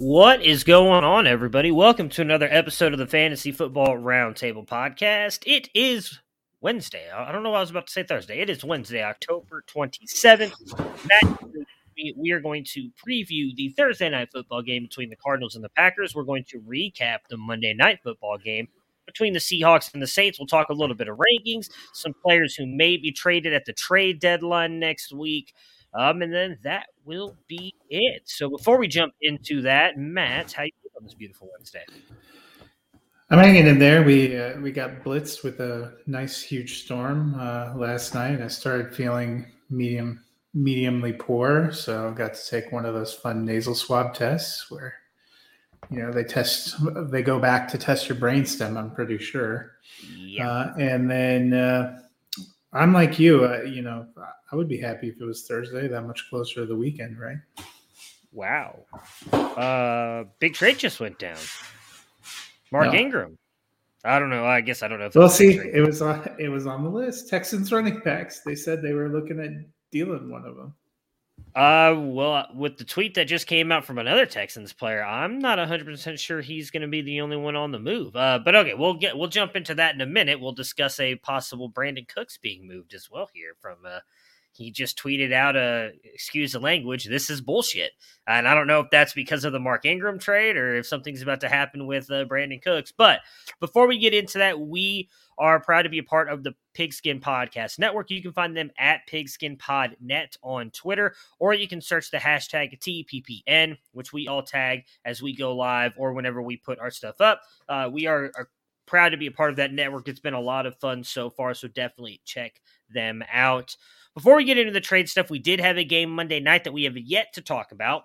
What is going on, everybody? Welcome to another episode of the Fantasy Football Roundtable Podcast. It is Wednesday. I don't know why I was about to say Thursday. It is Wednesday, October 27th. Matt, we are going to preview the Thursday night football game between the Cardinals and the Packers. We're going to recap the Monday night football game between the Seahawks and the Saints. We'll talk a little bit of rankings, some players who may be traded at the trade deadline next week. Um, and then that will be it. So before we jump into that, Matt, how you doing on this beautiful Wednesday? I'm hanging in there. We uh, we got blitzed with a nice huge storm uh, last night. I started feeling medium mediumly poor, so I got to take one of those fun nasal swab tests where you know they test they go back to test your brainstem. I'm pretty sure. Yeah. Uh, and then uh, I'm like you. Uh, you know, I would be happy if it was Thursday. That much closer to the weekend, right? Wow. Uh, big trade just went down. Mark No. Ingram. I don't know. I guess I don't know if Well, it's a big see, it was on it was on the list. Texans running backs. They said they were looking at dealing one of them. Uh, well, with the tweet that just came out from another Texans player, I'm not 100 percent sure he's going to be the only one on the move. Uh, but okay, we'll get we'll jump into that in a minute. We'll discuss a possible Brandin Cooks being moved as well here. From uh, he just tweeted out, uh, excuse the language, this is bullshit, and I don't know if that's because of the Mark Ingram trade or if something's about to happen with uh, Brandin Cooks. But before we get into that, we are proud to be a part of the Pigskin Podcast Network. You can find them at Pigskin Pod Net on Twitter, or you can search the hashtag TPPN, which we all tag as we go live or whenever we put our stuff up. Uh, we are, are proud to be a part of that network. It's been a lot of fun so far, so definitely check them out. Before we get into the trade stuff, we did have a game Monday night that we have yet to talk about.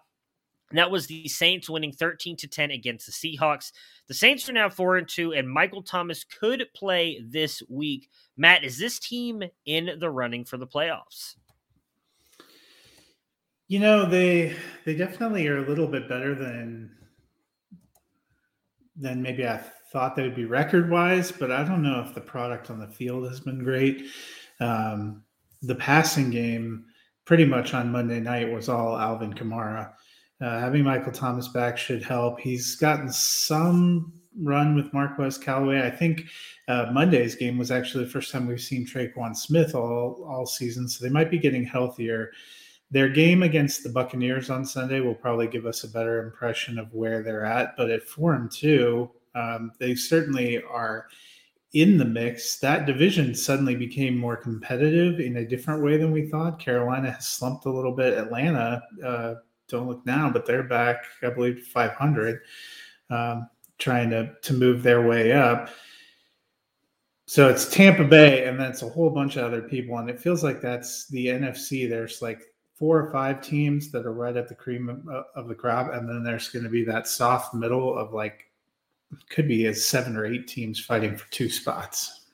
And that was the Saints winning 13 to 10 against the Seahawks. The Saints are now 4 and 2 and Michael Thomas could play this week. Matt, is this team in the running for the playoffs? You know, they they definitely are a little bit better than than maybe I thought they would be record wise, but I don't know if the product on the field has been great. Um, the passing game, pretty much on Monday night, was all Alvin Kamara. Uh, having Michael Thomas back should help. He's gotten some run with Marquez Callaway. I think uh, Monday's game was actually the first time we've seen Tre'Quan Smith all all season, so they might be getting healthier. Their game against the Buccaneers on Sunday will probably give us a better impression of where they're at. But at four and two, um, they certainly are in the mix. That division suddenly became more competitive in a different way than we thought. Carolina has slumped a little bit. Atlanta, uh, don't look now, but they're back, I believe, 500, um, trying to to move their way up. So it's Tampa Bay, and that's a whole bunch of other people, and it feels like that's the NFC. There's like four or five teams that are right at the cream of, the crop, and then there's going to be that soft middle of like could be as seven or eight teams fighting for two spots.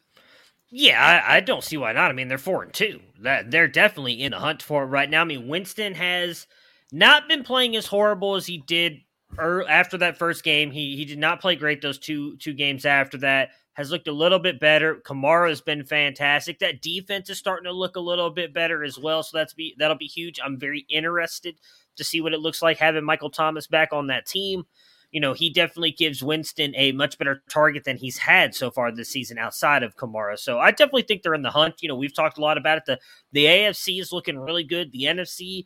Yeah, I, I don't see why not. I mean, they're four and two. That they're definitely in the hunt for it right now. I mean, Winston has not been playing as horrible as he did er, after that first game. He he did not play great those two two games after that. Has looked a little bit better. Kamara has been fantastic. That defense is starting to look a little bit better as well. So that's be that'll be huge. I'm very interested to see what it looks like having Michael Thomas back on that team. you know, he definitely gives Winston a much better target than he's had so far this season outside of Kamara. So I definitely think they're in the hunt. You know, we've talked a lot about it. The the AFC is looking really good. The NFC,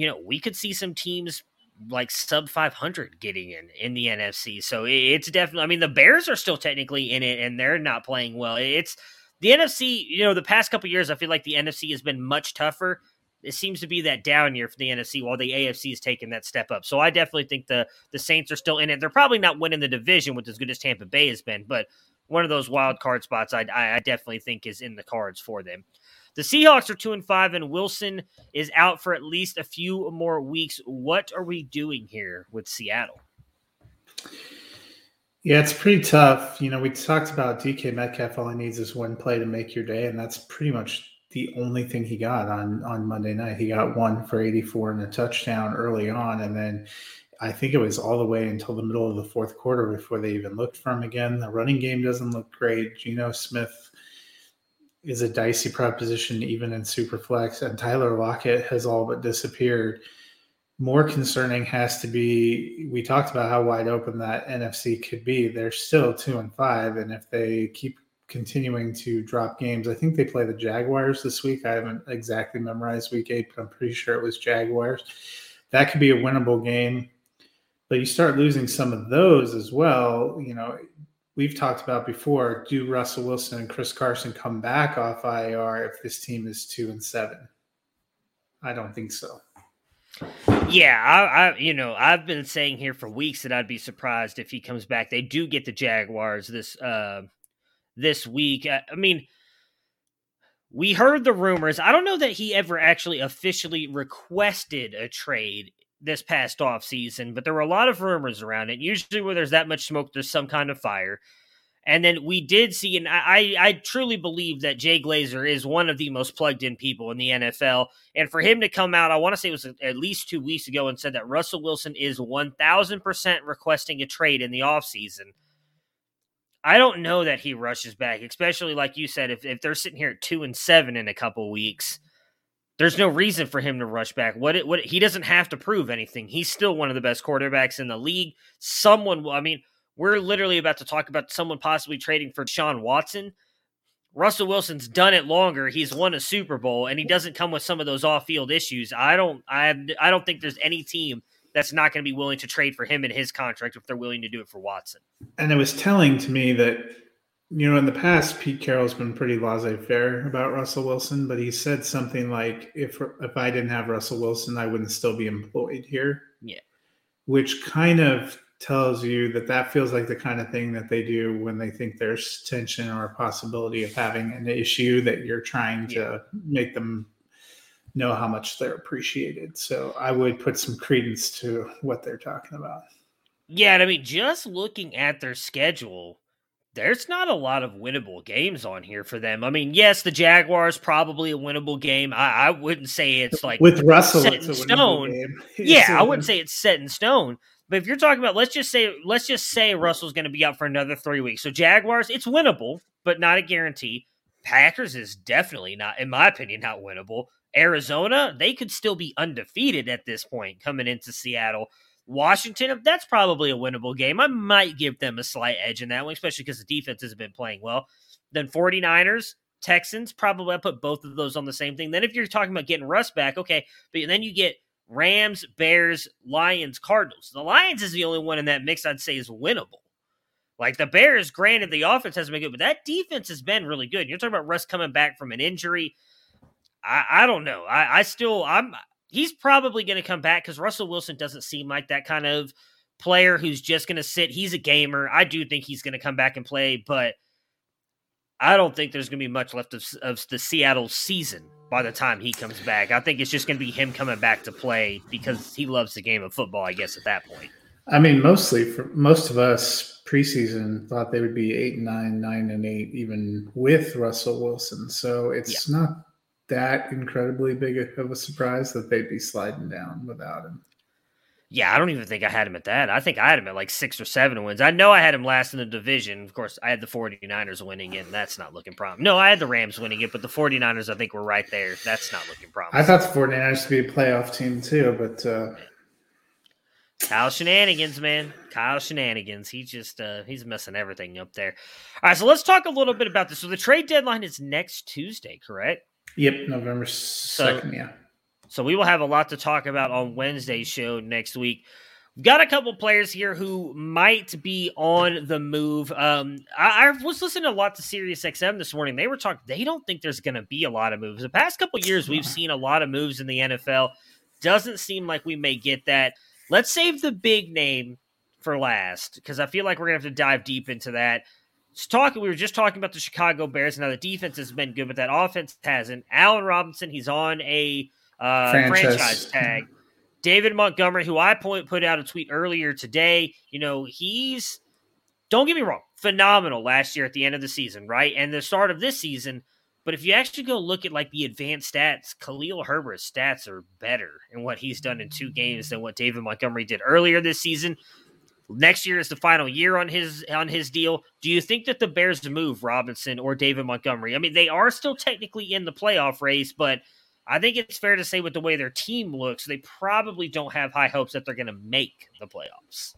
you know, we could see some teams like sub 500 getting in in the NFC. So it's definitely I mean the Bears are still technically in it and they're not playing well. It's the NFC, you know, the past couple years I feel like the NFC has been much tougher it seems to be that down year for the NFC while the AFC is taking that step up. So I definitely think the the Saints are still in it. They're probably not winning the division with as good as Tampa Bay has been, but one of those wild card spots I, I definitely think is in the cards for them. The Seahawks are two and five, and Wilson is out for at least a few more weeks. What are we doing here with Seattle? Yeah, it's pretty tough. You know, we talked about DK Metcalf All he needs is one play to make your day, and that's pretty much the only thing he got on on Monday night. He got one for 84 and a touchdown early on, and then I think it was all the way until the middle of the fourth quarter before they even looked for him again. The running game doesn't look great. Geno Smith is a dicey proposition even in Superflex, and Tyler Lockett has all but disappeared. More concerning has to be we talked about how wide open that NFC could be. They're still two and five, and if they keep continuing to drop games. I think they play the Jaguars this week. I haven't exactly memorized week eight, but I'm pretty sure it was Jaguars. That could be a winnable game. But you start losing some of those as well. You know, we've talked about before do Russell Wilson and Chris Carson come back off IR if this team is two and seven? I don't think so. Yeah, I, I, you know I've been saying here for weeks that I'd be surprised if he comes back. They do get the Jaguars this uh, this week. I mean, we heard the rumors. I don't know that he ever actually officially requested a trade this past off season, but there were a lot of rumors around it. Usually, where there's that much smoke, there's some kind of fire. And then we did see, and I, I truly believe that Jay Glazer is one of the most plugged in people in the NFL. And for him to come out, I want to say it was at least two weeks ago, and said that Russell Wilson is 1000% requesting a trade in the offseason. I don't know that he rushes back, especially like you said, if, if they're sitting here at two and seven in a couple weeks, there's no reason for him to rush back. What it, what he doesn't have to prove anything. He's still one of the best quarterbacks in the league. Someone, I mean, we're literally about to talk about someone possibly trading for Sean Watson. Russell Wilson's done it longer. He's won a Super Bowl, and he doesn't come with some of those off-field issues. I don't, I, I don't think there's any team that's not going to be willing to trade for him in his contract if they're willing to do it for Watson. And it was telling to me that, you know, in the past, Pete Carroll's been pretty laissez faire about Russell Wilson, but he said something like, if, if I didn't have Russell Wilson, I wouldn't still be employed here. Yeah. Which kind of tells you that that feels like the kind of thing that they do when they think there's tension or a possibility of having an issue that you're trying to yeah. make them know how much they're appreciated. So I would put some credence to what they're talking about. Yeah, and I mean, just looking at their schedule, there's not a lot of winnable games on here for them. I mean, yes, the Jaguars probably a winnable game. I, I wouldn't say it's like with Russell set in stone. yeah, I wouldn't say it's set in stone. But if you're talking about, let's just say, let's just say Russell's going to be out for another three weeks. So Jaguars, it's winnable, but not a guarantee. Packers is definitely not, in my opinion, not winnable. Arizona, they could still be undefeated at this point coming into Seattle. Washington, that's probably a winnable game. I might give them a slight edge in that one, especially because the defense has been playing well. Then 49ers, Texans, probably I put both of those on the same thing. Then if you're talking about getting Russ back, okay, but then you get Rams, Bears, Lions, Cardinals. The Lions is the only one in that mix I'd say is winnable. Like the Bears, granted, the offense hasn't been good, but that defense has been really good. You're talking about Russ coming back from an injury. I, I don't know. I, I still I'm he's probably going to come back because Russell Wilson doesn't seem like that kind of player who's just going to sit. He's a gamer. I do think he's going to come back and play, but I don't think there's going to be much left of, of the Seattle season by the time he comes back. I think it's just going to be him coming back to play because he loves the game of football. I guess at that point. I mean, mostly for most of us preseason thought they would be eight and nine, nine and eight, even with Russell Wilson. So it's yeah. not that incredibly big of a surprise that they'd be sliding down without him. Yeah, I don't even think I had him at that. I think I had him at like six or seven wins. I know I had him last in the division. Of course, I had the 49ers winning it, and that's not looking promising. No, I had the Rams winning it, but the 49ers, I think, were right there. That's not looking promising. I thought the 49ers to be a playoff team too, but. Uh... Kyle shenanigans, man. Kyle Shenanigans. He just uh, he's messing everything up there. All right, so let's talk a little bit about this. So the trade deadline is next Tuesday, correct? Yep, November second. So, yeah. So we will have a lot to talk about on Wednesday's show next week. We've got a couple players here who might be on the move. Um, I, I, was listening a lot to Sirius XM this morning. They were talking. They don't think there's going to be a lot of moves. The past couple years, we've seen a lot of moves in the NFL. Doesn't seem like we may get that. Let's save the big name for last because I feel like we're gonna have to dive deep into that. Talking, we were just talking about the Chicago Bears. Now the defense has been good, but that offense hasn't. Allen Robinson, he's on a uh, franchise. franchise tag. David Montgomery, who I point, put out a tweet earlier today, you know, he's don't get me wrong, phenomenal last year at the end of the season, right? And the start of this season. But if you actually go look at like the advanced stats, Khalil Herbert's stats are better in what he's done in two games than what David Montgomery did earlier this season. Next year is the final year on his on his deal. Do you think that the Bears move Robinson or David Montgomery? I mean, they are still technically in the playoff race, but I think it's fair to say with the way their team looks, they probably don't have high hopes that they're going to make the playoffs.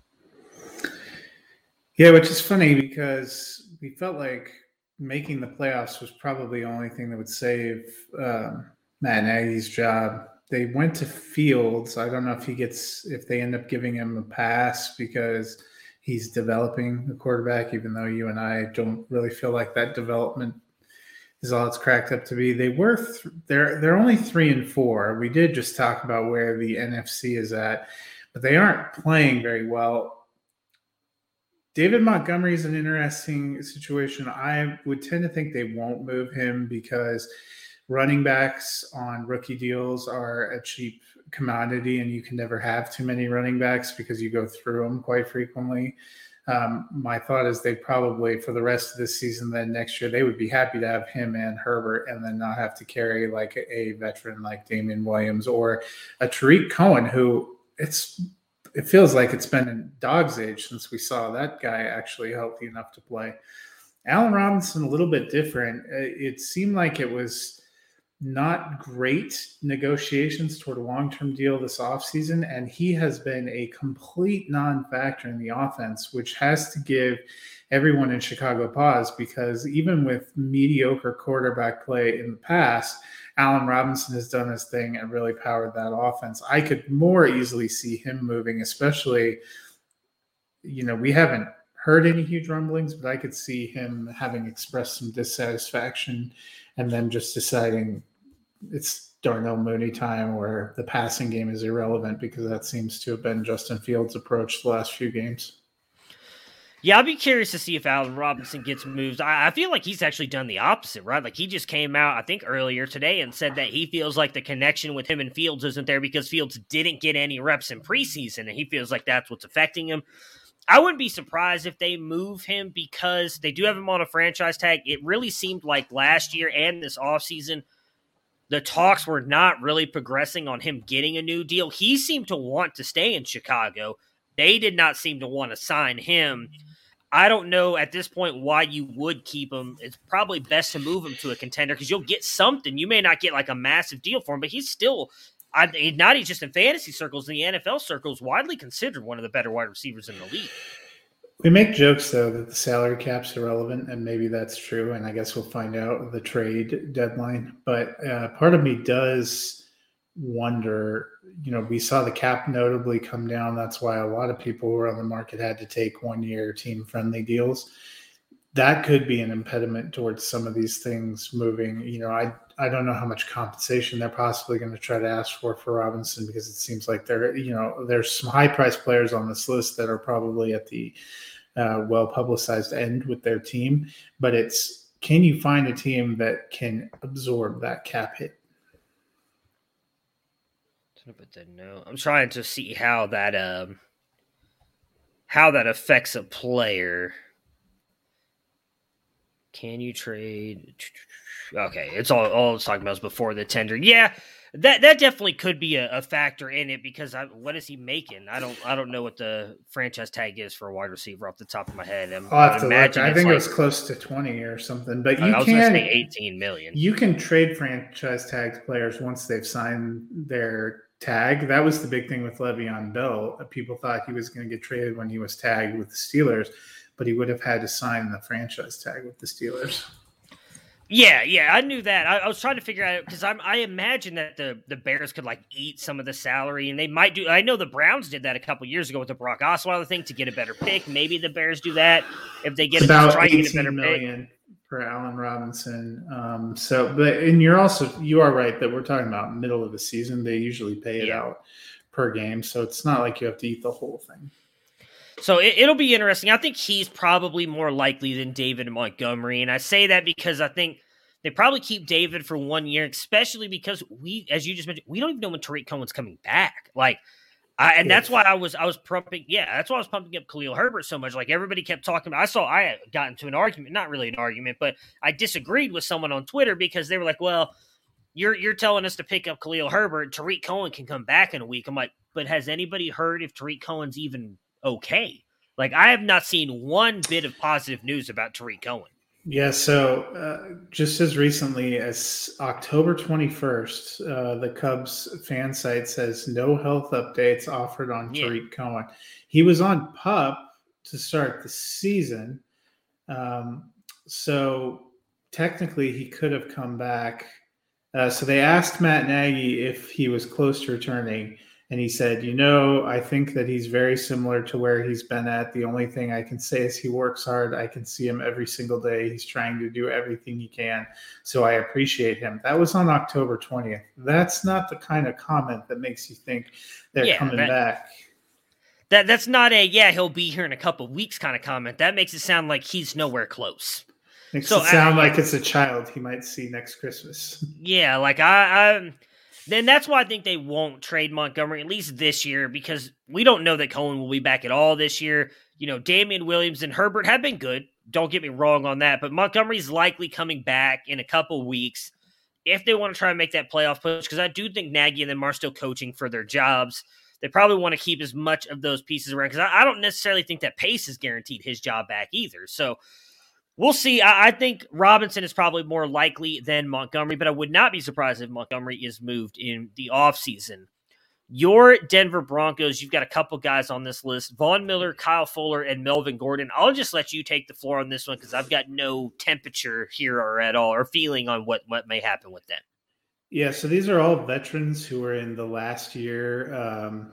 Yeah, which is funny because we felt like making the playoffs was probably the only thing that would save um, Matt Nagy's job. They went to Fields. I don't know if he gets if they end up giving him a pass because he's developing the quarterback, even though you and I don't really feel like that development is all it's cracked up to be. They were th- they're they're only three and four. We did just talk about where the NFC is at, but they aren't playing very well. David Montgomery is an interesting situation. I would tend to think they won't move him because running backs on rookie deals are a cheap commodity, and you can never have too many running backs because you go through them quite frequently. Um, my thought is they probably for the rest of the season, then next year they would be happy to have him and Herbert, and then not have to carry like a veteran like Damien Williams or a Tarik Cohen, who it's it feels like it's been in dog's age since we saw that guy actually healthy enough to play. Allen Robinson a little bit different. It seemed like it was not great negotiations toward a long-term deal this offseason and he has been a complete non-factor in the offense which has to give everyone in chicago pause because even with mediocre quarterback play in the past allen robinson has done his thing and really powered that offense. I could more easily see him moving especially you know we haven't heard any huge rumblings but i could see him having expressed some dissatisfaction and then just deciding it's Darnell Mooney time where the passing game is irrelevant because that seems to have been Justin Fields' approach the last few games. Yeah, I'll be curious to see if Allen Robinson gets moves. I, I, feel like he's actually done the opposite, right? Like he just came out, I think, earlier today and said that he feels like the connection with him and Fields isn't there because Fields didn't get any reps in preseason, and he feels like that's what's affecting him. I wouldn't be surprised if they move him because they do have him on a franchise tag. It really seemed like last year and this offseason – the talks were not really progressing on him getting a new deal. He seemed to want to stay in Chicago. They did not seem to want to sign him. I don't know at this point why you would keep him. It's probably best to move him to a contender because you'll get something. You may not get like a massive deal for him, but he's still I, not he's just in fantasy circles, in the NFL circles, widely considered one of the better wide receivers in the league. We make jokes though that the salary cap's irrelevant, and maybe that's true. And I guess we'll find out the trade deadline. But uh, part of me does wonder. You know, we saw the cap notably come down. That's why a lot of people who were on the market had to take one-year team-friendly deals. That could be an impediment towards some of these things moving. You know, I I don't know how much compensation they're possibly going to try to ask for for Robinson because it seems like there, you know, there's some high price players on this list that are probably at the uh, well publicized end with their team, but it's can you find a team that can absorb that cap hit? But then no. I'm trying to see how that um how that affects a player. Can you trade? Okay, it's all all it's talking about is before the tender. Yeah, that that definitely could be a, a factor in it because I, what is he making? I don't I don't know what the franchise tag is for a wide receiver off the top of my head. I'm, I'll have to look. I think like, it was close to twenty or something. But you can eighteen million. You can trade franchise tags players once they've signed their tag. That was the big thing with Le'Veon Bell. People thought he was going to get traded when he was tagged with the Steelers, but he would have had to sign the franchise tag with the Steelers. Yeah, yeah, I knew that. I, I was trying to figure out because I'm I imagine that the the Bears could like eat some of the salary, and they might do. I know the Browns did that a couple years ago with the Brock Osweiler thing to get a better pick. Maybe the Bears do that if they get about try to get a better million for Allen Robinson. Um, so, but and you're also you are right that we're talking about middle of the season. They usually pay it Yeah. out per game, so it's not like you have to eat the whole thing. So it, it'll be interesting. I think he's probably more likely than David Montgomery, and I say that because I think. They probably keep David for one year, especially because we, as you just mentioned, we don't even know when Tarik Cohen's coming back. Like, I, and that's why I was I was pumping. Yeah, that's why I was pumping up Khalil Herbert so much. Like everybody kept talking. I saw I got into an argument, not really an argument, but I disagreed with someone on Twitter because they were like, "Well, you're you're telling us to pick up Khalil Herbert. Tarik Cohen can come back in a week." I'm like, "But has anybody heard if Tarik Cohen's even okay?" Like I have not seen one bit of positive news about Tarik Cohen. Yeah, so uh, just as recently as October 21st, uh, the Cubs fan site says no health updates offered on Yeah. Tarik Cohen. He was on PUP to start the season. Um, so technically, he could have come back. Uh, so they asked Matt Nagy if he was close to returning. And he said, You know, I think that he's very similar to where he's been at. The only thing I can say is he works hard. I can see him every single day. He's trying to do everything he can. So I appreciate him. That was on October 20th. That's not the kind of comment that makes you think they're Yeah, coming that- back. That that's not a yeah he'll be here in a couple weeks kind of comment. That makes it sound like he's nowhere close. Makes So, it sound I- like it's a child he might see next Christmas. Yeah, like I, I then that's why I think they won't trade Montgomery at least this year because we don't know that Cohen will be back at all this year. You know, Damien Williams and Herbert have been good. Don't get me wrong on that, but Montgomery's likely coming back in a couple weeks if they want to try and make that playoff push. Because I do think Nagy and them are still coaching for their jobs. They probably want to keep as much of those pieces around because I, I don't necessarily think that Pace is guaranteed his job back either. So We'll see. I, I think Robinson is probably more likely than Montgomery, but I would not be surprised if Montgomery is moved in the offseason. Your Denver Broncos, you've got a couple guys on this list Von Miller, Kyle Fuller, and Melvin Gordon. I'll just let you take the floor on this one because I've got no temperature here or at all or feeling on what, what may happen with them. Yeah, so these are all veterans who are in the last year um,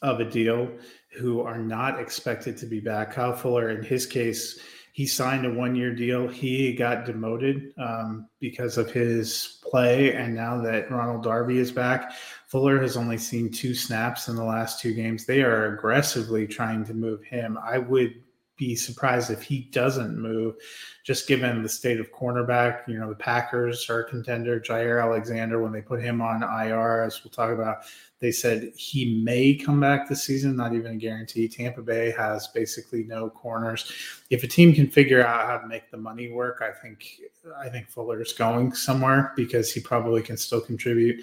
of a deal who are not expected to be back. Kyle Fuller, in his case, he signed a one year deal. He got demoted um, because of his play. And now that Ronald Darby is back, Fuller has only seen two snaps in the last two games. They are aggressively trying to move him. I would be surprised if he doesn't move, just given the state of cornerback. You know, the Packers are a contender. Jaire Alexander, when they put him on IR, as we'll talk about, they said he may come back this season, not even a guarantee. Tampa Bay has basically no corners. If a team can figure out how to make the money work, I think I think Fuller's going somewhere because he probably can still contribute.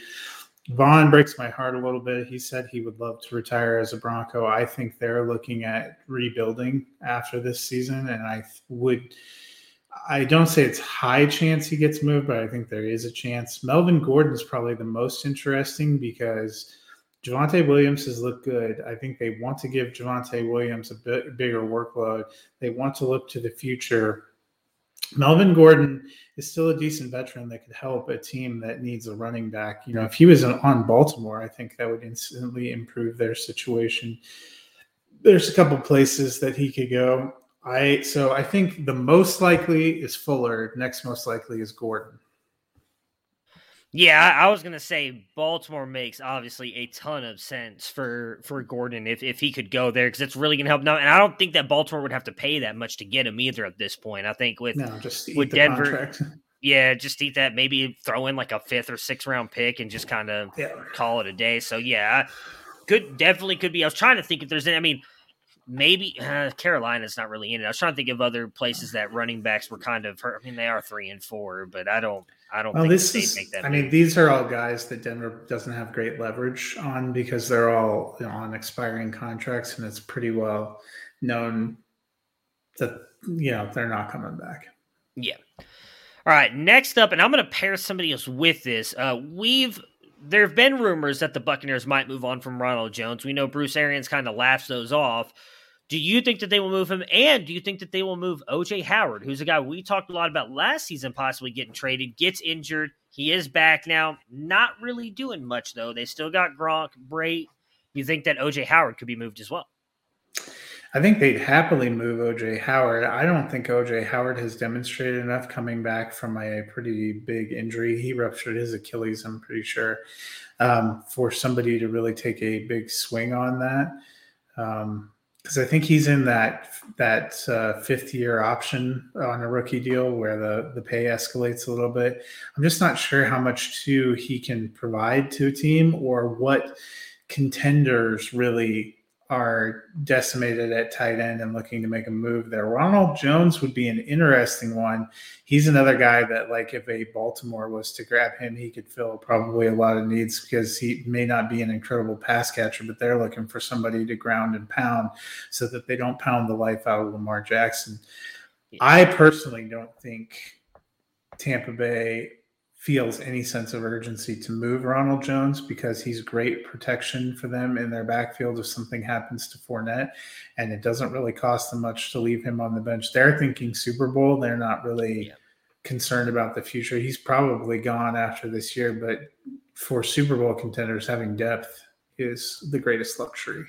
Von breaks my heart a little bit. He said he would love to retire as a Bronco. I think they're looking at rebuilding after this season, and I would. I don't say it's high chance he gets moved, but I think there is a chance. Melvin Gordon is probably the most interesting because Javonte Williams has looked good. I think they want to give Javonte Williams a bit bigger workload. They want to look to the future. Melvin Gordon is still a decent veteran that could help a team that needs a running back. You know, if he was on Baltimore, I think that would instantly improve their situation. There's a couple places that he could go. I so I think the most likely is Fuller. Next most likely is Gordon. Yeah, I, was gonna say Baltimore makes obviously a ton of sense for for Gordon if if he could go there because it's really gonna help now. And I don't think that Baltimore would have to pay that much to get him either at this point. I think with No, just with Denver- contract. yeah, just eat that. Maybe throw in like a fifth or sixth round pick and just kind of Yeah. call it a day. So yeah, could definitely could be. I was trying to think if there's any. I mean, maybe uh, Carolina's not really in it. I was trying to think of other places that running backs were kind of hurt. I mean, they are three and four, but I don't. I don't Well, think this is, make that. I mean, these are all guys that Denver doesn't have great leverage on because they're all you know, on expiring contracts, and it's pretty well known that you know they're not coming back. Yeah. All right. Next up, and I'm going to pair somebody else with this. Uh, we've there have been rumors that the Buccaneers might move on from Ronald Jones. We know Bruce Arians kind of laughs those off. Do you think that they will move him? And do you think that they will move OJ Howard, who's a guy we talked a lot about last season, possibly getting traded, gets injured. He is back now. Not really doing much, though. They still got Gronk, Brate. You think that OJ Howard could be moved as well? I think they'd happily move OJ Howard. I don't think OJ Howard has demonstrated enough coming back from a pretty big injury. He ruptured his Achilles, I'm pretty sure, um, for somebody to really take a big swing on that. Because I think he's in that that uh, fifth year option on a rookie deal where the the pay escalates a little bit. I'm just not sure how much too he can provide to a team or what contenders really are decimated at tight end and looking to make a move there. Ronald Jones would be an interesting one. He's another guy that, like, if a Baltimore was to grab him, he could fill probably a lot of needs because he may not be an incredible pass catcher, but they're looking for somebody to ground and pound so that they don't pound the life out of Lamar Jackson. I personally don't think Tampa Bay feels any sense of urgency to move Ronald Jones because he's great protection for them in their backfield if something happens to Fournette, and it doesn't really cost them much to leave him on the bench. They're thinking Super Bowl. They're not really yeah. concerned about the future. He's probably gone after this year, but for Super Bowl contenders, having depth is the greatest luxury.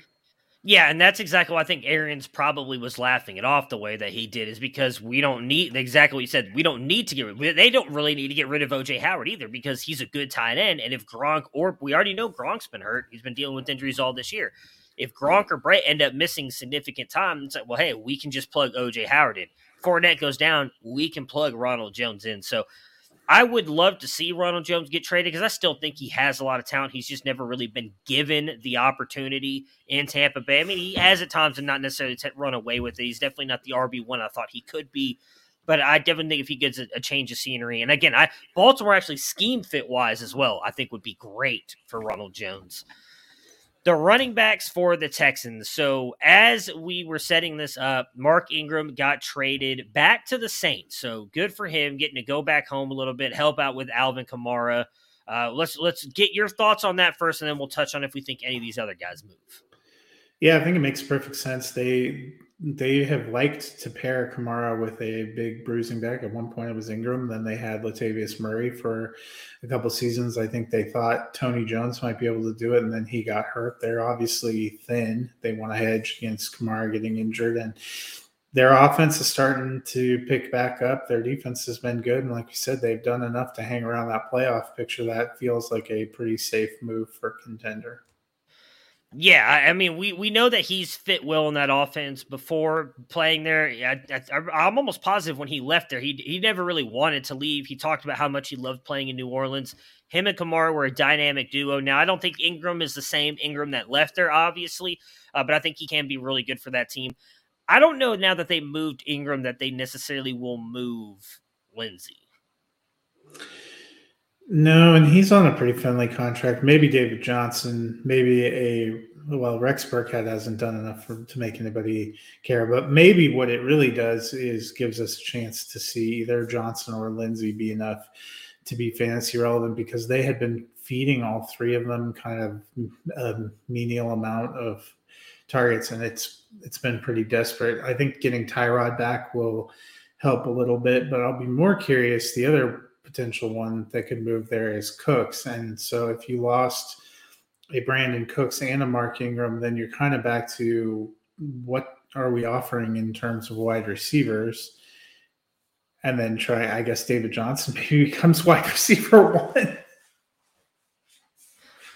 Yeah, and that's exactly why I think Arians probably was laughing it off the way that he did, is because we don't need exactly what you said. We don't need to get rid. They don't really need to get rid of OJ Howard either because he's a good tight end. And if Gronk or we already know Gronk's been hurt, he's been dealing with injuries all this year. If Gronk or Brate end up missing significant time, it's like, well, hey, we can just plug OJ Howard in. Fournette goes down, we can plug Ronald Jones in. So I would love to see Ronald Jones get traded because I still think he has a lot of talent. He's just never really been given the opportunity in Tampa Bay. I mean, he has at times and not necessarily t- run away with it. He's definitely not the RB one I thought he could be. But I definitely think if he gets a, a change of scenery, and again, I Baltimore actually scheme fit wise as well, I think would be great for Ronald Jones the running backs for the Texans. So as we were setting this up, Mark Ingram got traded back to the Saints. So good for him getting to go back home a little bit, help out with Alvin Kamara. Uh, let's let's get your thoughts on that first, and then we'll touch on if we think any of these other guys move. Yeah, I think it makes perfect sense. They they have liked to pair Kamara with a big bruising back. At one point, it was Ingram. Then they had Latavius Murray for a couple seasons. I think they thought Tony Jones might be able to do it, and then he got hurt. They're obviously thin. They want to hedge against Kamara getting injured, and their offense is starting to pick back up. Their defense has been good, and like you said, they've done enough to hang around that playoff picture. That feels like a pretty safe move for contender. Yeah, I mean, we, we know that he's fit well in that offense before playing there. I, am almost positive when he left there, he he never really wanted to leave. He talked about how much he loved playing in New Orleans. Him and Kamara were a dynamic duo. Now, I don't think Ingram is the same Ingram that left there, obviously, uh, but I think he can be really good for that team. I don't know now that they moved Ingram that they necessarily will move Lindsay. No, and he's on a pretty friendly contract. Maybe David Johnson, maybe a well, Rex Burkhead hasn't done enough for, to make anybody care. But maybe what it really does is gives us a chance to see either Johnson or Lindsay be enough to be fantasy relevant because they had been feeding all three of them kind of a menial amount of targets, and it's it's been pretty desperate. I think getting Tyrod back will help a little bit, but I'll be more curious. The other potential one that could move there is Cooks. And so if you lost a Brandin Cooks and a Mark Ingram, then you're kind of back to what are we offering in terms of wide receivers? And then try, I guess, David Johnson maybe becomes wide receiver one.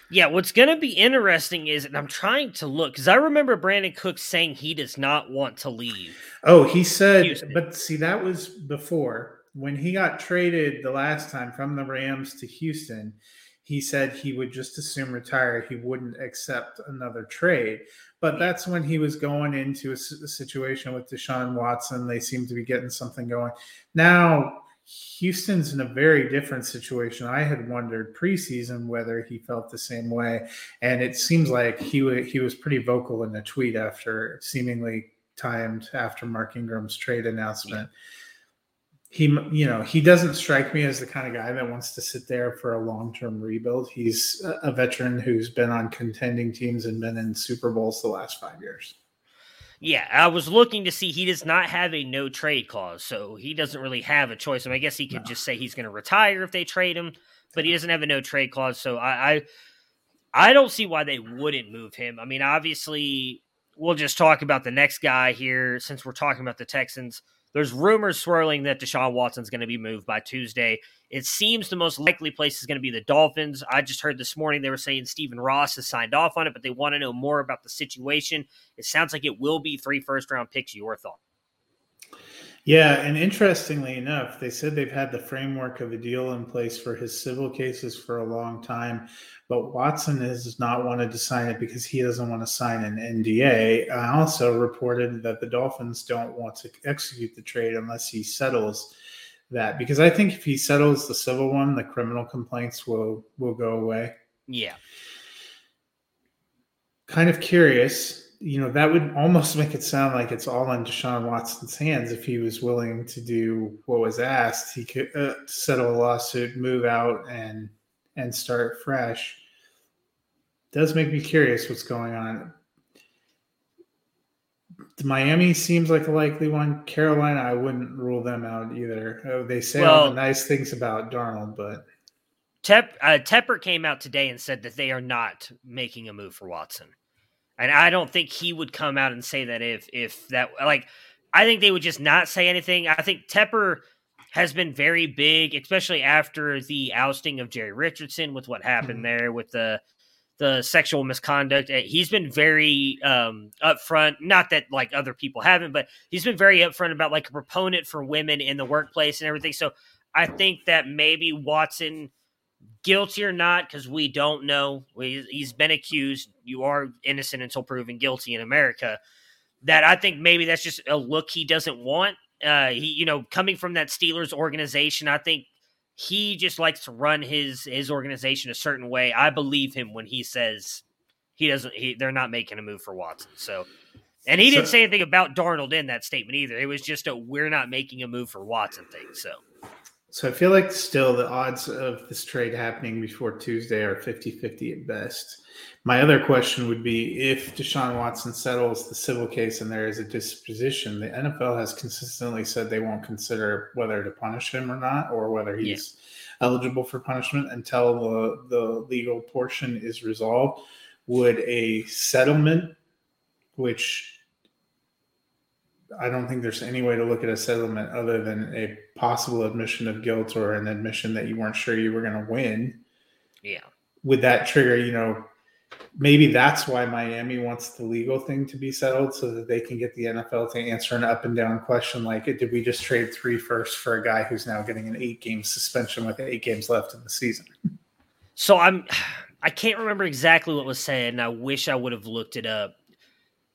Yeah, what's going to be interesting is, and I'm trying to look because I remember Brandin Cooks saying he does not want to leave. Oh, he said, Houston. but see, that was before when he got traded the last time from the Rams to Houston, he said he would just assume retire. He wouldn't accept another trade. But that's when he was going into a, a situation with Deshaun Watson. They seem to be getting something going. Now, Houston's in a very different situation. I had wondered preseason whether he felt the same way, and it seems like he he was pretty vocal in a tweet after seemingly timed after Mark Ingram's trade announcement. Yeah he you know he doesn't strike me as the kind of guy that wants to sit there for a long-term rebuild. He's a veteran who's been on contending teams and been in super bowls the last five years. Yeah i was looking to see he does not have a no trade clause so he doesn't really have a choice. I, mean, I guess he could no. just say he's going to retire if they trade him but he doesn't have a no trade clause so I, I i don't see why they wouldn't move him. I mean obviously we'll just talk about the next guy here since we're talking about the texans there's rumors swirling that Deshaun Watson's going to be moved by Tuesday. It seems the most likely place is going to be the Dolphins. I just heard this morning they were saying Stephen Ross has signed off on it, but they want to know more about the situation. It sounds like it will be three first round picks. Your thought? Yeah, and interestingly enough, they said they've had the framework of a deal in place for his civil cases for a long time, but Watson has not wanted to sign it because he doesn't want to sign an NDA. I also reported that the Dolphins don't want to execute the trade unless he settles that because I think if he settles the civil one, the criminal complaints will will go away. Yeah. Kind of curious you know, that would almost make it sound like it's all in Deshaun Watson's hands if he was willing to do what was asked. He could uh, settle a lawsuit, move out, and and start fresh. Does make me curious what's going on. Miami seems like a likely one. Carolina, I wouldn't rule them out either. Oh, they say well, all the nice things about Darnold, but Tep, uh, Tepper came out today and said that they are not making a move for Watson. And I don't think he would come out and say that if if that like I think they would just not say anything. I think Tepper has been very big, especially after the ousting of Jerry Richardson with what happened mm-hmm. there with the the sexual misconduct. Eh, he's been very um, upfront. Not that like other people haven't, but he's been very upfront about like a proponent for women in the workplace and everything. So I think that maybe Watson guilty or not, because we don't know. he's been accused. You are innocent until proven guilty in America. That I think maybe that's just a look he doesn't want. Uh, he, you know, coming from that Steelers organization, I think he just likes to run his his organization a certain way. I believe him when he says he doesn't. He, they're not making a move for Watson. So, and he didn't say anything about Darnold in that statement either. It was just a we're not making a move for Watson thing. So. So I feel like still the odds of this trade happening before Tuesday are 50-50 at best. My other question would be if Deshaun Watson settles the civil case and there is a disposition, the NFL has consistently said they won't consider whether to punish him or not, or whether he's yeah. eligible for punishment until the, the legal portion is resolved. Would a settlement, which I don't think there's any way to look at a settlement other than a possible admission of guilt or an admission that you weren't sure you were going to win. Yeah. Would that trigger, you know, maybe that's why Miami wants the legal thing to be settled so that they can get the NFL to answer an up and down question like, did we just trade three first for a guy who's now getting an eight game suspension with eight games left in the season? So I'm, I can't remember exactly what was said, and I wish I would have looked it up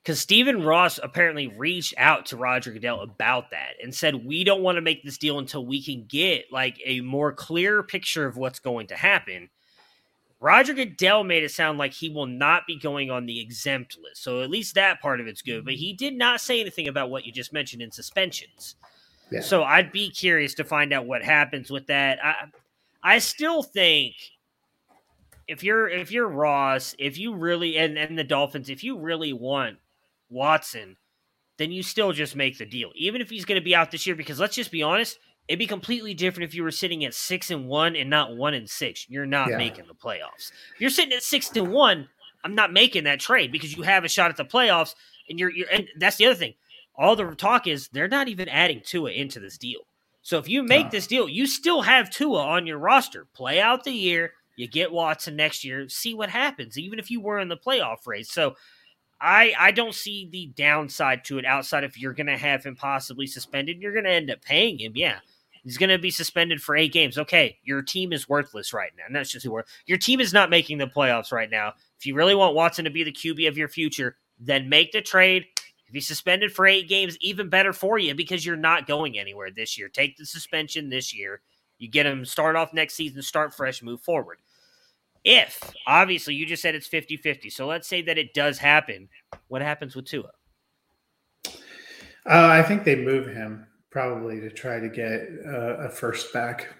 because Stephen Ross apparently reached out to Roger Goodell about that and said, We don't want to make this deal until we can get like a more clear picture of what's going to happen. Roger Goodell made it sound like he will not be going on the exempt list. So at least that part of it's good. But he did not say anything about what you just mentioned in suspensions. Yeah. So I'd be curious to find out what happens with that. I I still think if you're if you're Ross, if you really and, and the Dolphins, if you really want Watson, then you still just make the deal, even if he's going to be out this year. Because let's just be honest, it'd be completely different if you were sitting at six and one and not one and six. You're not yeah. making the playoffs. If you're sitting at six to one. I'm not making that trade because you have a shot at the playoffs, and you're, you're and that's the other thing. All the talk is they're not even adding Tua into this deal. So if you make this deal, you still have Tua on your roster. Play out the year, you get Watson next year, see what happens, even if you were in the playoff race. So I I don't see the downside to it outside if you're going to have him possibly suspended. You're going to end up paying him. Yeah, he's going to be suspended for eight games. Okay, your team is worthless right now. That's just Your team is not making the playoffs right now. If you really want Watson to be the QB of your future, then make the trade. If he's suspended for eight games, even better for you because you're not going anywhere this year. Take the suspension this year. You get him start off next season, start fresh, move forward. If, obviously, you just said it's 50 50. So let's say that it does happen. What happens with Tua? Uh, I think they move him probably to try to get a, a first back.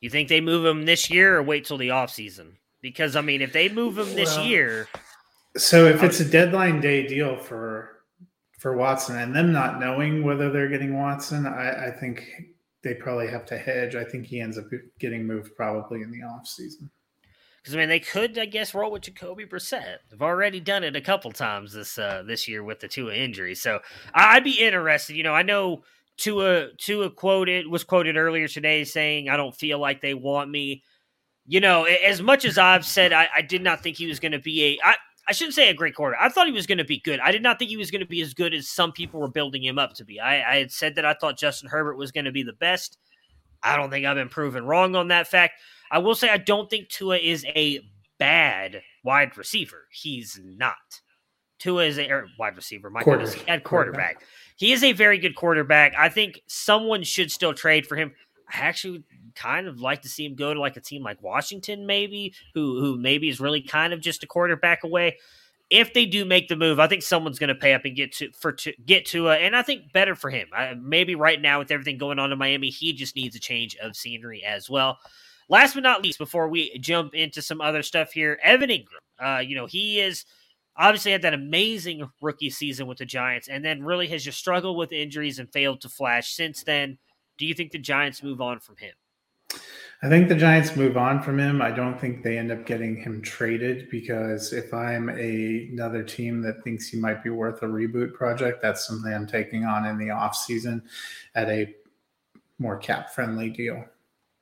You think they move him this year or wait till the offseason? Because I mean, if they move him this well, year, so if it's a deadline day deal for for Watson and them not knowing whether they're getting Watson, I, I think they probably have to hedge. I think he ends up getting moved probably in the offseason. Because I mean, they could, I guess, roll with Jacoby Brissett. They've already done it a couple times this uh, this year with the Tua injury. So I'd be interested. You know, I know Tua Tua quoted was quoted earlier today saying, "I don't feel like they want me." You know, as much as I've said, I, I did not think he was going to be a. I, I shouldn't say a great quarter. I thought he was going to be good. I did not think he was going to be as good as some people were building him up to be. I, I had said that I thought Justin Herbert was going to be the best. I don't think I've been proven wrong on that fact. I will say I don't think Tua is a bad wide receiver. He's not. Tua is a er, wide receiver. My Quarter. goodness, quarterback. quarterback. He is a very good quarterback. I think someone should still trade for him. I actually kind of like to see him go to like a team like Washington, maybe, who who maybe is really kind of just a quarterback away. If they do make the move, I think someone's going to pay up and get to for to get to, and I think better for him. I, maybe right now with everything going on in Miami, he just needs a change of scenery as well. Last but not least, before we jump into some other stuff here, Evan Engram. Uh, you know he is obviously had that amazing rookie season with the Giants, and then really has just struggled with injuries and failed to flash since then. Do you think the Giants move on from him? I think the Giants move on from him. I don't think they end up getting him traded because if I'm a, another team that thinks he might be worth a reboot project, that's something I'm taking on in the offseason at a more cap friendly deal.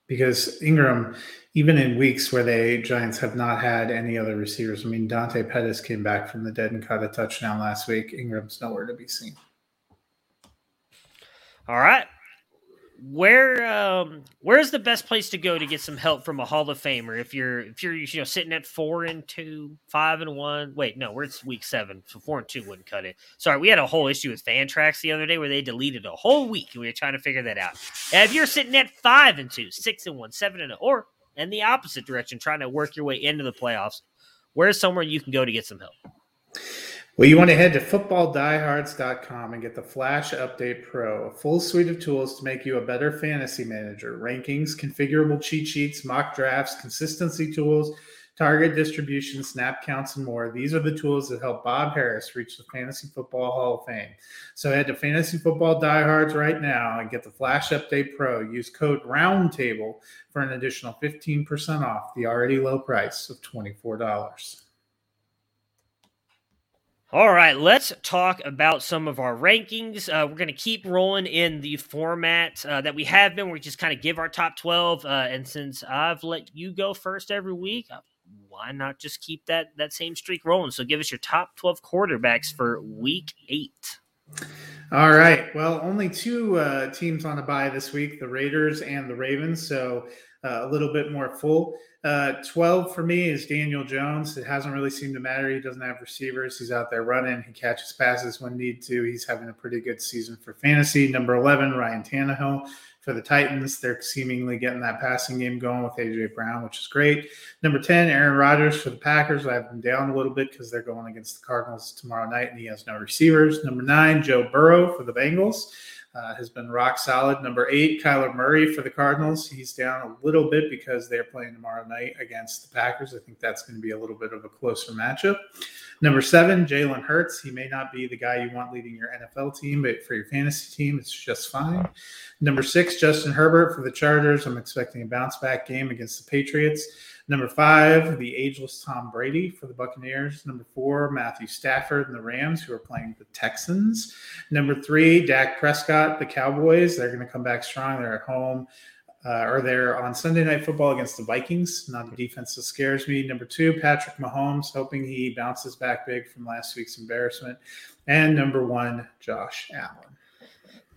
Because Engram, even in weeks where the Giants have not had any other receivers, I mean, Dante Pettis came back from the dead and caught a touchdown last week. Engram's nowhere to be seen. All right where um where's the best place to go to get some help from a Hall of Famer if you're if you're you know sitting at four and two, five and one. Wait, no, we're it's week seven, so four and two wouldn't cut it. Sorry, we had a whole issue with Fantrax the other day where they deleted a whole week and we were trying to figure that out. And if you're sitting at five and two, six and one, seven and or in the opposite direction, trying to work your way into the playoffs, where's somewhere you can go to get some help? Well, you want to head to footballdiehards.com and get the Flash Update Pro, a full suite of tools to make you a better fantasy manager. Rankings, configurable cheat sheets, mock drafts, consistency tools, target distribution, snap counts, and more. These are the tools that help Bob Harris reach the Fantasy Football Hall of Fame. So head to Fantasy Football Diehards right now and get the Flash Update Pro. Use code ROUNDTABLE for an additional 15% off the already low price of $24. All right, let's talk about some of our rankings. Uh, we're going to keep rolling in the format uh, that we have been. We just kind of give our top 12. Uh, and since I've let you go first every week, uh, why not just keep that, that same streak rolling? So give us your top 12 quarterbacks for week eight. All right. Well, only two uh, teams on a bye this week the Raiders and the Ravens. So a little bit more full. Uh, 12 for me is Daniel Jones. It hasn't really seemed to matter. He doesn't have receivers. He's out there running. He catches passes when need to. He's having a pretty good season for fantasy. Number 11, Ryan Tannehill for the Titans. They're seemingly getting that passing game going with AJ Brown, which is great. Number 10, Aaron Rodgers for the Packers. I have them down a little bit because they're going against the Cardinals tomorrow night and he has no receivers. Number nine, Joe Burrow for the Bengals uh, has been rock solid. Number eight, Kyler Murray for the Cardinals. He's down a little bit because they're playing tomorrow night against the Packers. I think that's going to be a little bit of a closer matchup. Number seven, Jalen Hurts. He may not be the guy you want leading your NFL team, but for your fantasy team, it's just fine. Number six, Justin Herbert for the Chargers. I'm expecting a bounce back game against the Patriots. Number five, the ageless Tom Brady for the Buccaneers. Number four, Matthew Stafford and the Rams, who are playing the Texans. Number three, Dak Prescott, the Cowboys. They're going to come back strong. They're at home. Uh, or they're on Sunday Night Football against the Vikings. Not a defense that scares me. Number two, Patrick Mahomes, hoping he bounces back big from last week's embarrassment. And number one, Josh Allen.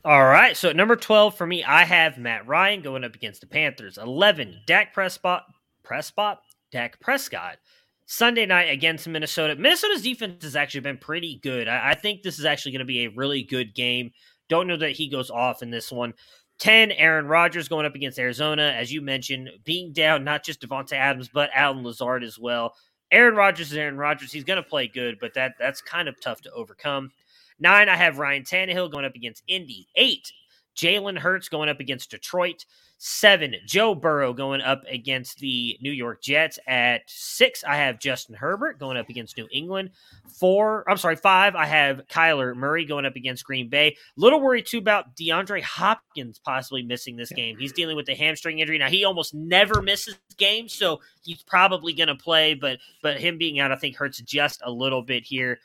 All right. So at number 12 for me, I have Matt Ryan going up against the Panthers. 11, Dak Prescott, Prescott, Dak Prescott. Sunday night against Minnesota. Minnesota's defense has actually been pretty good. I, I think this is actually going to be a really good game. Don't know that he goes off in this one. 10, Aaron Rodgers going up against Arizona. As you mentioned, being down not just Davante Adams, but Allen Lazard as well. Aaron Rodgers is Aaron Rodgers. He's going to play good, but that that's kind of tough to overcome. Nine, I have Ryan Tannehill going up against Indy. Eight, Jalen Hurts going up against Detroit. Seven, Joe Burrow going up against the New York Jets. At six, I have Justin Herbert going up against New England. Four, I'm sorry, five, I have Kyler Murray going up against Green Bay. Little worried too about DeAndre Hopkins possibly missing this game. He's dealing with a hamstring injury. Now he almost never misses games, so he's probably going to play, but but him being out, I think hurts just a little bit here.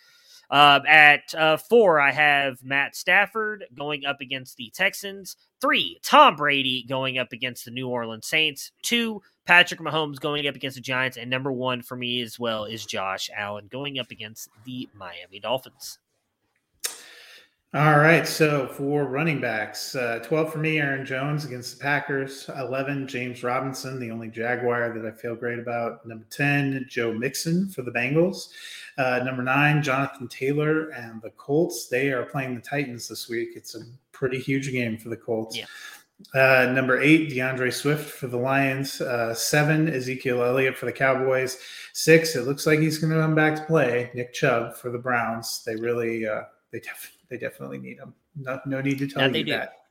Uh, at uh, four, I have Matt Stafford going up against the Texans. Three, Tom Brady going up against the New Orleans Saints. Two, Patrick Mahomes going up against the Giants. And number one for me as well is Josh Allen going up against the Miami Dolphins. All right. So for running backs, uh, 12 for me, Aaron Jones against the Packers. 11, James Robinson, the only Jaguar that I feel great about. Number 10, Joe Mixon for the Bengals. Uh, number nine, Jonathan Taylor and the Colts. They are playing the Titans this week. It's a pretty huge game for the Colts. Yeah. Uh, number eight, DeAndre Swift for the Lions. Uh, seven, Ezekiel Elliott for the Cowboys. Six, it looks like he's going to come back to play. Nick Chubb for the Browns. They really, uh, they def- they definitely need him. No, no need to tell yeah, you do. that.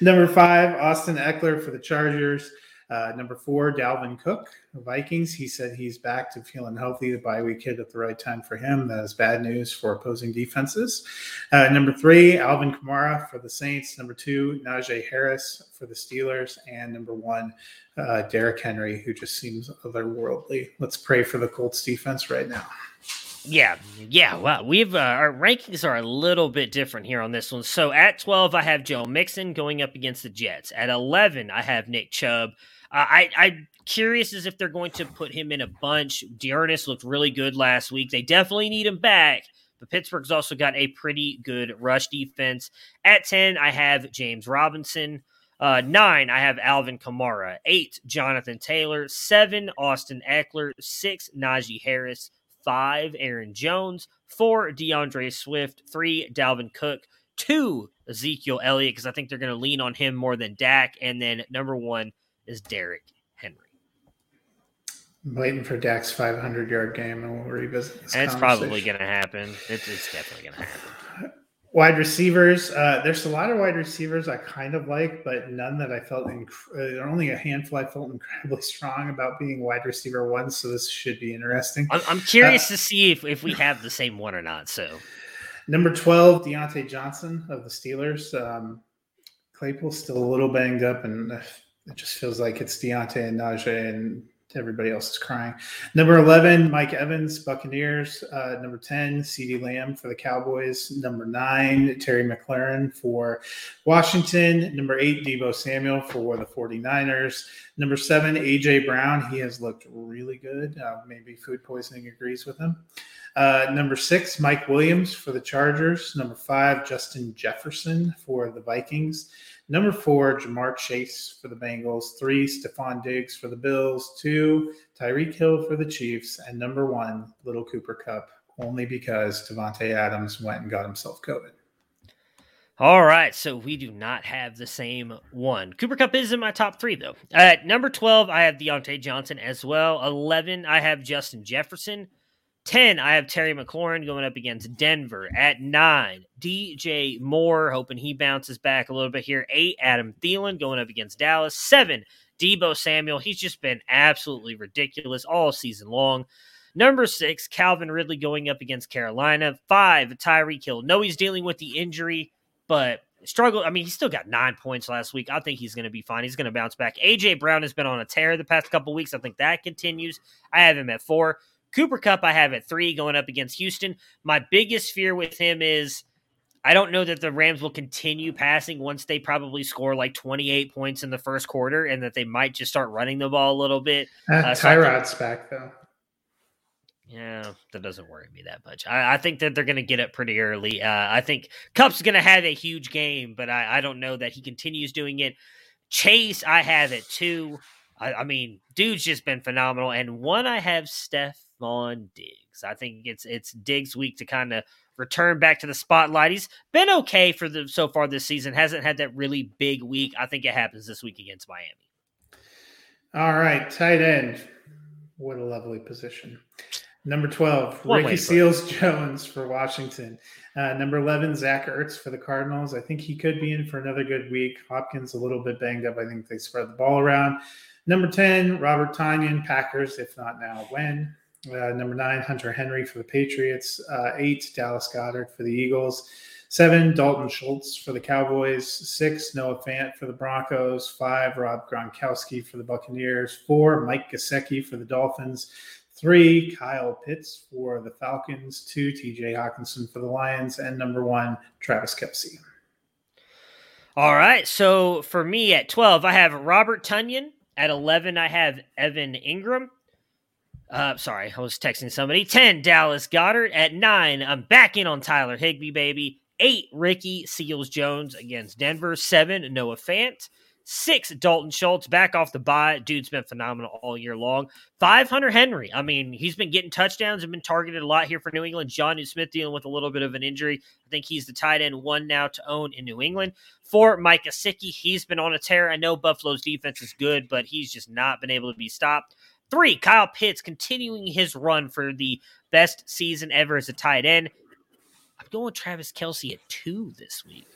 Number five, Austin Ekeler for the Chargers. Uh, number four, Dalvin Cook, Vikings. He said he's back to feeling healthy. The bye week hit at the right time for him. That is bad news for opposing defenses. Uh, number three, Alvin Kamara for the Saints. Number two, Najee Harris for the Steelers. And number one, uh, Derrick Henry, who just seems otherworldly. Let's pray for the Colts defense right now. Yeah, yeah. Well, we've uh, our rankings are a little bit different here on this one. So at twelve, I have Joe Mixon going up against the Jets. At eleven, I have Nick Chubb. Uh, I I'm curious as if they're going to put him in a bunch. D'Ernest looked really good last week. They definitely need him back. But Pittsburgh's also got a pretty good rush defense. At ten, I have James Robinson. Uh, nine, I have Alvin Kamara. Eight, Jonathan Taylor. Seven, Austin Ekeler. Six, Najee Harris five, Aaron Jones, four, DeAndre Swift, three, Dalvin Cook, two, Ezekiel Elliott, because I think they're going to lean on him more than Dak. And then number one is Derrick Henry. I'm waiting for Dak's 500 yard game, and we'll revisit this. It's probably going to happen. It's, it's definitely going to happen. Wide receivers, uh, there's a lot of wide receivers I kind of like, but none that I felt. Inc- uh, there are only a handful I felt incredibly strong about being wide receiver one. So this should be interesting. I'm, I'm curious uh, to see if, if we have the same one or not. So, number twelve, Diontae Johnson of the Steelers. Um, Claypool's still a little banged up, and it just feels like it's Diontae and Najee and everybody else is crying. Number 11, Mike Evans, Buccaneers. Uh, number 10, CeeDee Lamb for the Cowboys. Number 9, Terry McLaurin for Washington. Number 8, Deebo Samuel for the 49ers. Number 7, A.J. Brown. He has looked really good. Uh, maybe food poisoning agrees with him. Uh, number 6, Mike Williams for the Chargers. Number 5, Justin Jefferson for the Vikings. Number four, Ja'Marr Chase for the Bengals. Three, Stefon Diggs for the Bills. Two, Tyreek Hill for the Chiefs. And number one, Little Cooper Kupp, only because Davante Adams went and got himself COVID. All right, so we do not have the same one. Cooper Kupp is in my top three, though. At number 12, I have Diontae Johnson as well. 11, I have Justin Jefferson. 10, I have Terry McLaurin going up against Denver. At 9, DJ Moore, hoping he bounces back a little bit here. 8, Adam Thielen going up against Dallas. 7, Deebo Samuel. He's just been absolutely ridiculous all season long. Number 6, Calvin Ridley going up against Carolina. 5, Tyreek Hill. No, he's dealing with the injury, but struggle. I mean, he still got nine points last week. I think he's going to be fine. He's going to bounce back. AJ Brown has been on a tear the past couple weeks. I think that continues. I have him at four. Cooper Kupp, I have at three going up against Houston. My biggest fear with him is I don't know that the Rams will continue passing once they probably score like 28 points in the first quarter and that they might just start running the ball a little bit. Uh, uh, Tyrod's so back, though. Yeah, that doesn't worry me that much. I, I think that they're going to get it pretty early. Uh, I think Kupp's going to have a huge game, but I, I, don't know that he continues doing it. Chase, I have it too. I, I mean, dude's just been phenomenal. And one, I have Steph on Diggs. I think it's it's Diggs' week to kind of return back to the spotlight. He's been okay for the so far this season. Hasn't had that really big week. I think it happens this week against Miami. All right, tight end. What a lovely position. Number 12, One Ricky Seals Jones for Washington. Uh, number 11, Zach Ertz for the Cardinals. I think he could be in for another good week. Hopkins a little bit banged up. I think they spread the ball around. Number 10, Robert Tonyan, Packers, if not now, when? Uh, number nine, Hunter Henry for the Patriots. Uh, eight, Dallas Goedert for the Eagles. Seven, Dalton Schultz for the Cowboys. Six, Noah Fant for the Broncos. Five, Rob Gronkowski for the Buccaneers. Four, Mike Gesicki for the Dolphins. Three, Kyle Pitts for the Falcons. Two, TJ Hockenson for the Lions. And number one, Travis Kelce. All right. So for me at 12, I have Robert Tonyan. At 11, I have Evan Engram. Uh, sorry, I was texting somebody. 10, Dallas Goedert. At 9, I'm back in on Tyler Higbee, baby. 8, Ricky Seals Jones against Denver. 7, Noah Fant. Six, Dalton Schultz back off the bye. Dude's been phenomenal all year long. Five, Hunter Henry. I mean, he's been getting touchdowns and been targeted a lot here for New England. Jonnu Smith dealing with a little bit of an injury. I think he's the tight end one now to own in New England. Four, Mike Gesicki. He's been on a tear. I know Buffalo's defense is good, but he's just not been able to be stopped. Three, Kyle Pitts continuing his run for the best season ever as a tight end. I'm going Travis Kelce at two this week.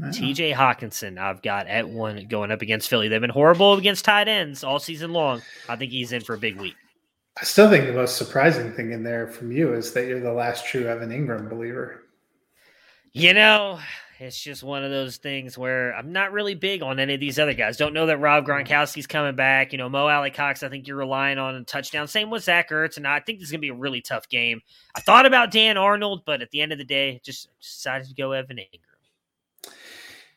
TJ Hockenson, I've got at one going up against Philly. They've been horrible against tight ends all season long. I think he's in for a big week. I still think the most surprising thing in there from you is that you're the last true Evan Engram believer. You know, it's just one of those things where I'm not really big on any of these other guys. Don't know that Rob Gronkowski's coming back. You know, Mo Alie-Cox, I think you're relying on a touchdown. Same with Zach Ertz, and I think this is going to be a really tough game. I thought about Dan Arnold, but at the end of the day, just decided to go Evan Engram.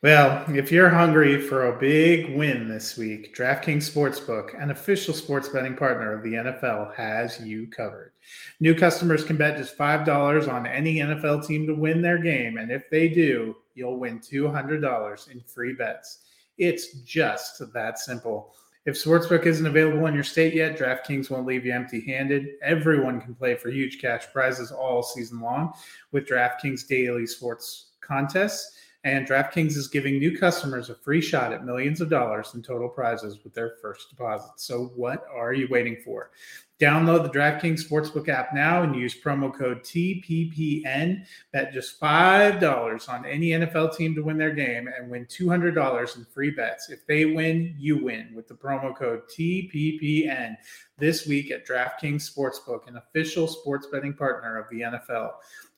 Well, if you're hungry for a big win this week, DraftKings Sportsbook, an official sports betting partner of the NFL, has you covered. New customers can bet just $5 on any NFL team to win their game, and if they do, you'll win $200 in free bets. It's just that simple. If Sportsbook isn't available in your state yet, DraftKings won't leave you empty handed. Everyone can play for huge cash prizes all season long with DraftKings daily sports contests. And DraftKings is giving new customers a free shot at millions of dollars in total prizes with their first deposit. So, what are you waiting for? Download the DraftKings Sportsbook app now and use promo code TPPN. Bet just $5 on any NFL team to win their game and win $200 in free bets. If they win, you win with the promo code TPPN this week at DraftKings Sportsbook, an official sports betting partner of the NFL.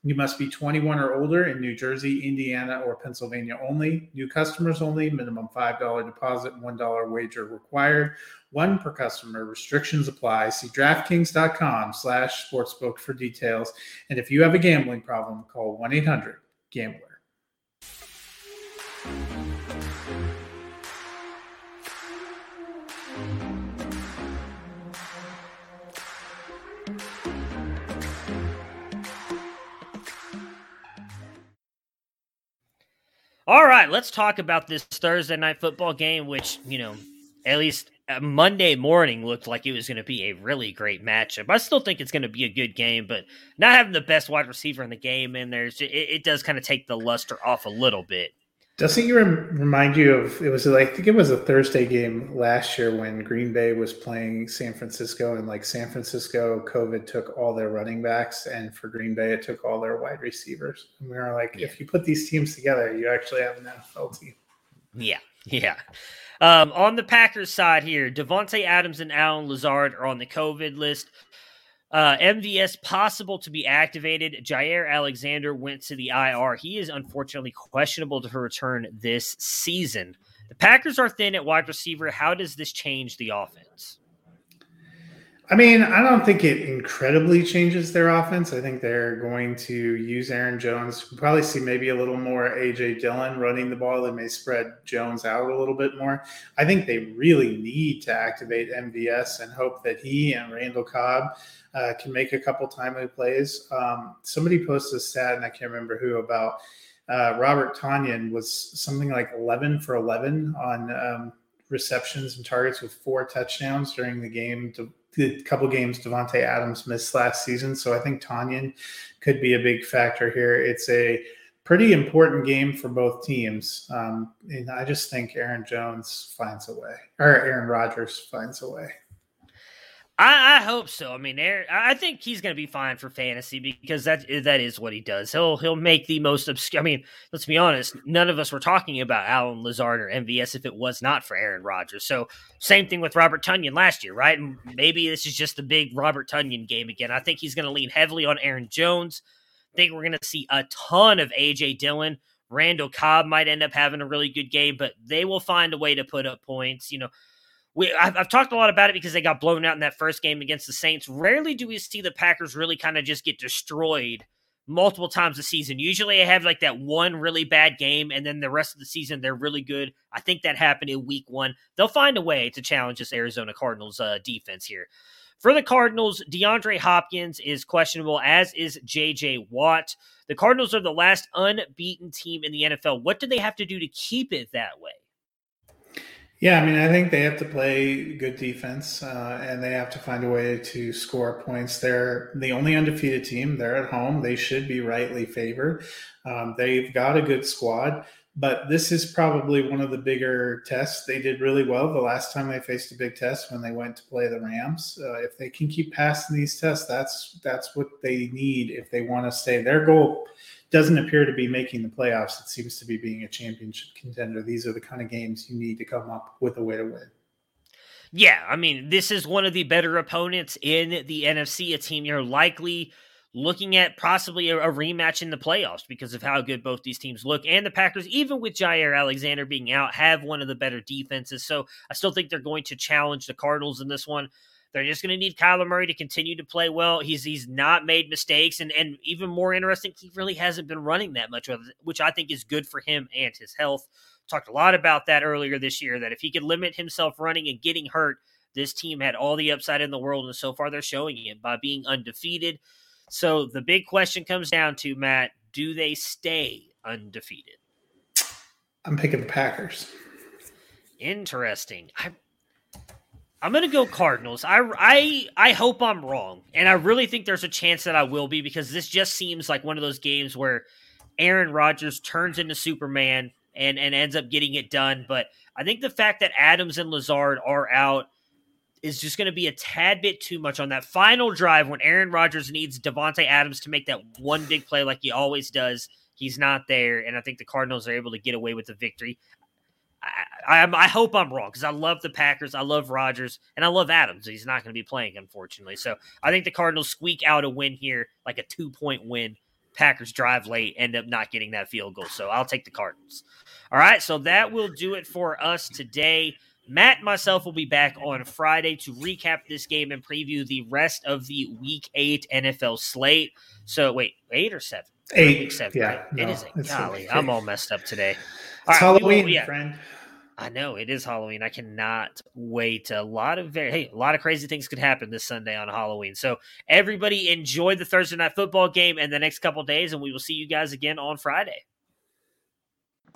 You must be 21 or older in New Jersey, Indiana, or Pennsylvania only. New customers only. Minimum $5 deposit, $1 wager required. One per customer. Restrictions apply. See DraftKings.com slash sportsbook for details. And if you have a gambling problem, call 1-800-GAMBLER. All right, let's talk about this Thursday night football game, which, you know, at least uh, Monday morning looked like it was going to be a really great matchup. I still think it's going to be a good game, but not having the best wide receiver in the game in there, it, it does kind of take the luster off a little bit. Doesn't you remind you of it was like I think it was a Thursday game last year when Green Bay was playing San Francisco and like San Francisco COVID took all their running backs and for Green Bay it took all their wide receivers. And we were like, yeah. if you put these teams together, you actually have an NFL team. Yeah, yeah. Um, on the Packers side here, Davante Adams and Allen Lazard are on the COVID list. Uh, MVS possible to be activated. Jaire Alexander went to the IR. He is unfortunately questionable to return this season. The Packers are thin at wide receiver. How does this change the offense? I mean, I don't think it incredibly changes their offense. I think they're going to use Aaron Jones. We'll probably see maybe a little more AJ Dillon running the ball. They may spread Jones out a little bit more. I think they really need to activate MVS and hope that he and Randall Cobb uh, can make a couple timely plays. Um, somebody posted a stat, and I can't remember who, about uh, Robert Tonyan was something like 11 for 11 on um, receptions and targets with four touchdowns during the game. To, the couple games Davante Adams missed last season, so I think Tonyan could be a big factor here. It's a pretty important game for both teams, um, and I just think Aaron Jones finds a way, or Aaron Rodgers finds a way. I, I, hope so. I mean, I think he's going to be fine for fantasy because that that is what he does. He'll he'll make the most obscure. I mean, let's be honest. None of us were talking about Allen Lazard or MVS if it was not for Aaron Rodgers. So same thing with Robert Tonyan last year, right? And maybe this is just the big Robert Tonyan game again. I think he's going to lean heavily on Aaron Jones. I think we're going to see a ton of AJ Dillon. Randall Cobb might end up having a really good game, but they will find a way to put up points. You know, we I've, I've, talked a lot about it because they got blown out in that first game against the Saints. Rarely do we see the Packers really kind of just get destroyed multiple times a season. Usually, they have like that one really bad game, and then the rest of the season they're really good. I think that happened in Week One. They'll find a way to challenge this Arizona Cardinals uh, defense here. For the Cardinals, DeAndre Hopkins is questionable, as is JJ Watt. The Cardinals are the last unbeaten team in the NFL. What do they have to do to keep it that way? Yeah, I mean, I think they have to play good defense uh, and they have to find a way to score points. They're the only undefeated team. They're at home. They should be rightly favored. Um, they've got a good squad, but this is probably one of the bigger tests. They did really well the last time they faced a big test when they went to play the Rams. Uh, if they can keep passing these tests, that's that's what they need if they want to stay. Their goal doesn't appear to be making the playoffs. It seems to be being a championship contender. These are the kind of games you need to come up with a way to win. Yeah, I mean, this is one of the better opponents in the NFC, a team you're likely looking at possibly a, a, rematch in the playoffs because of how good both these teams look. And the Packers, even with Jaire Alexander being out, have one of the better defenses. So I still think they're going to challenge the Cardinals in this one. They're just going to need Kyler Murray to continue to play well. He's he's not made mistakes, and and even more interesting, he really hasn't been running that much, which I think is good for him and his health. Talked a lot about that earlier this year. That if he could limit himself running and getting hurt, this team had all the upside in the world, and so far they're showing it by being undefeated. So the big question comes down to Matt: Do they stay undefeated? I'm picking the Packers. Interesting. I I'm gonna go Cardinals. I I I hope I'm wrong, and I really think there's a chance that I will be because this just seems like one of those games where Aaron Rodgers turns into Superman and and ends up getting it done. But I think the fact that Adams and Lazard are out is just going to be a tad bit too much on that final drive when Aaron Rodgers needs Davante Adams to make that one big play like he always does. He's not there, and I think the Cardinals are able to get away with the victory. I, I, I hope I'm wrong because I love the Packers, I love Rodgers, and I love Adams. He's not going to be playing, unfortunately. So I think the Cardinals squeak out a win here, like a two point win. Packers drive late, end up not getting that field goal. So I'll take the Cardinals. All right, so that will do it for us today. Matt and myself will be back on Friday to recap this game and preview the rest of the Week Eight NFL slate. So wait, eight or seven? Eight, week seven. Yeah, right? no, it is. Golly. I'm all messed up today. All it's right, Halloween, will, yeah. friend. I know it is Halloween. I cannot wait. A lot of very hey, a lot of crazy things could happen this Sunday on Halloween. So everybody enjoy the Thursday night football game and the next couple days, and we will see you guys again on Friday.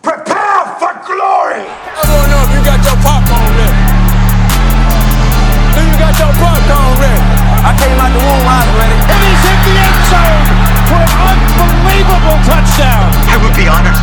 Prepare for glory. I don't know if you got your popcorn ready. Do you got your popcorn ready? I came out the womb, I was ready. And he's in the end zone for an unbelievable touchdown. I would be honored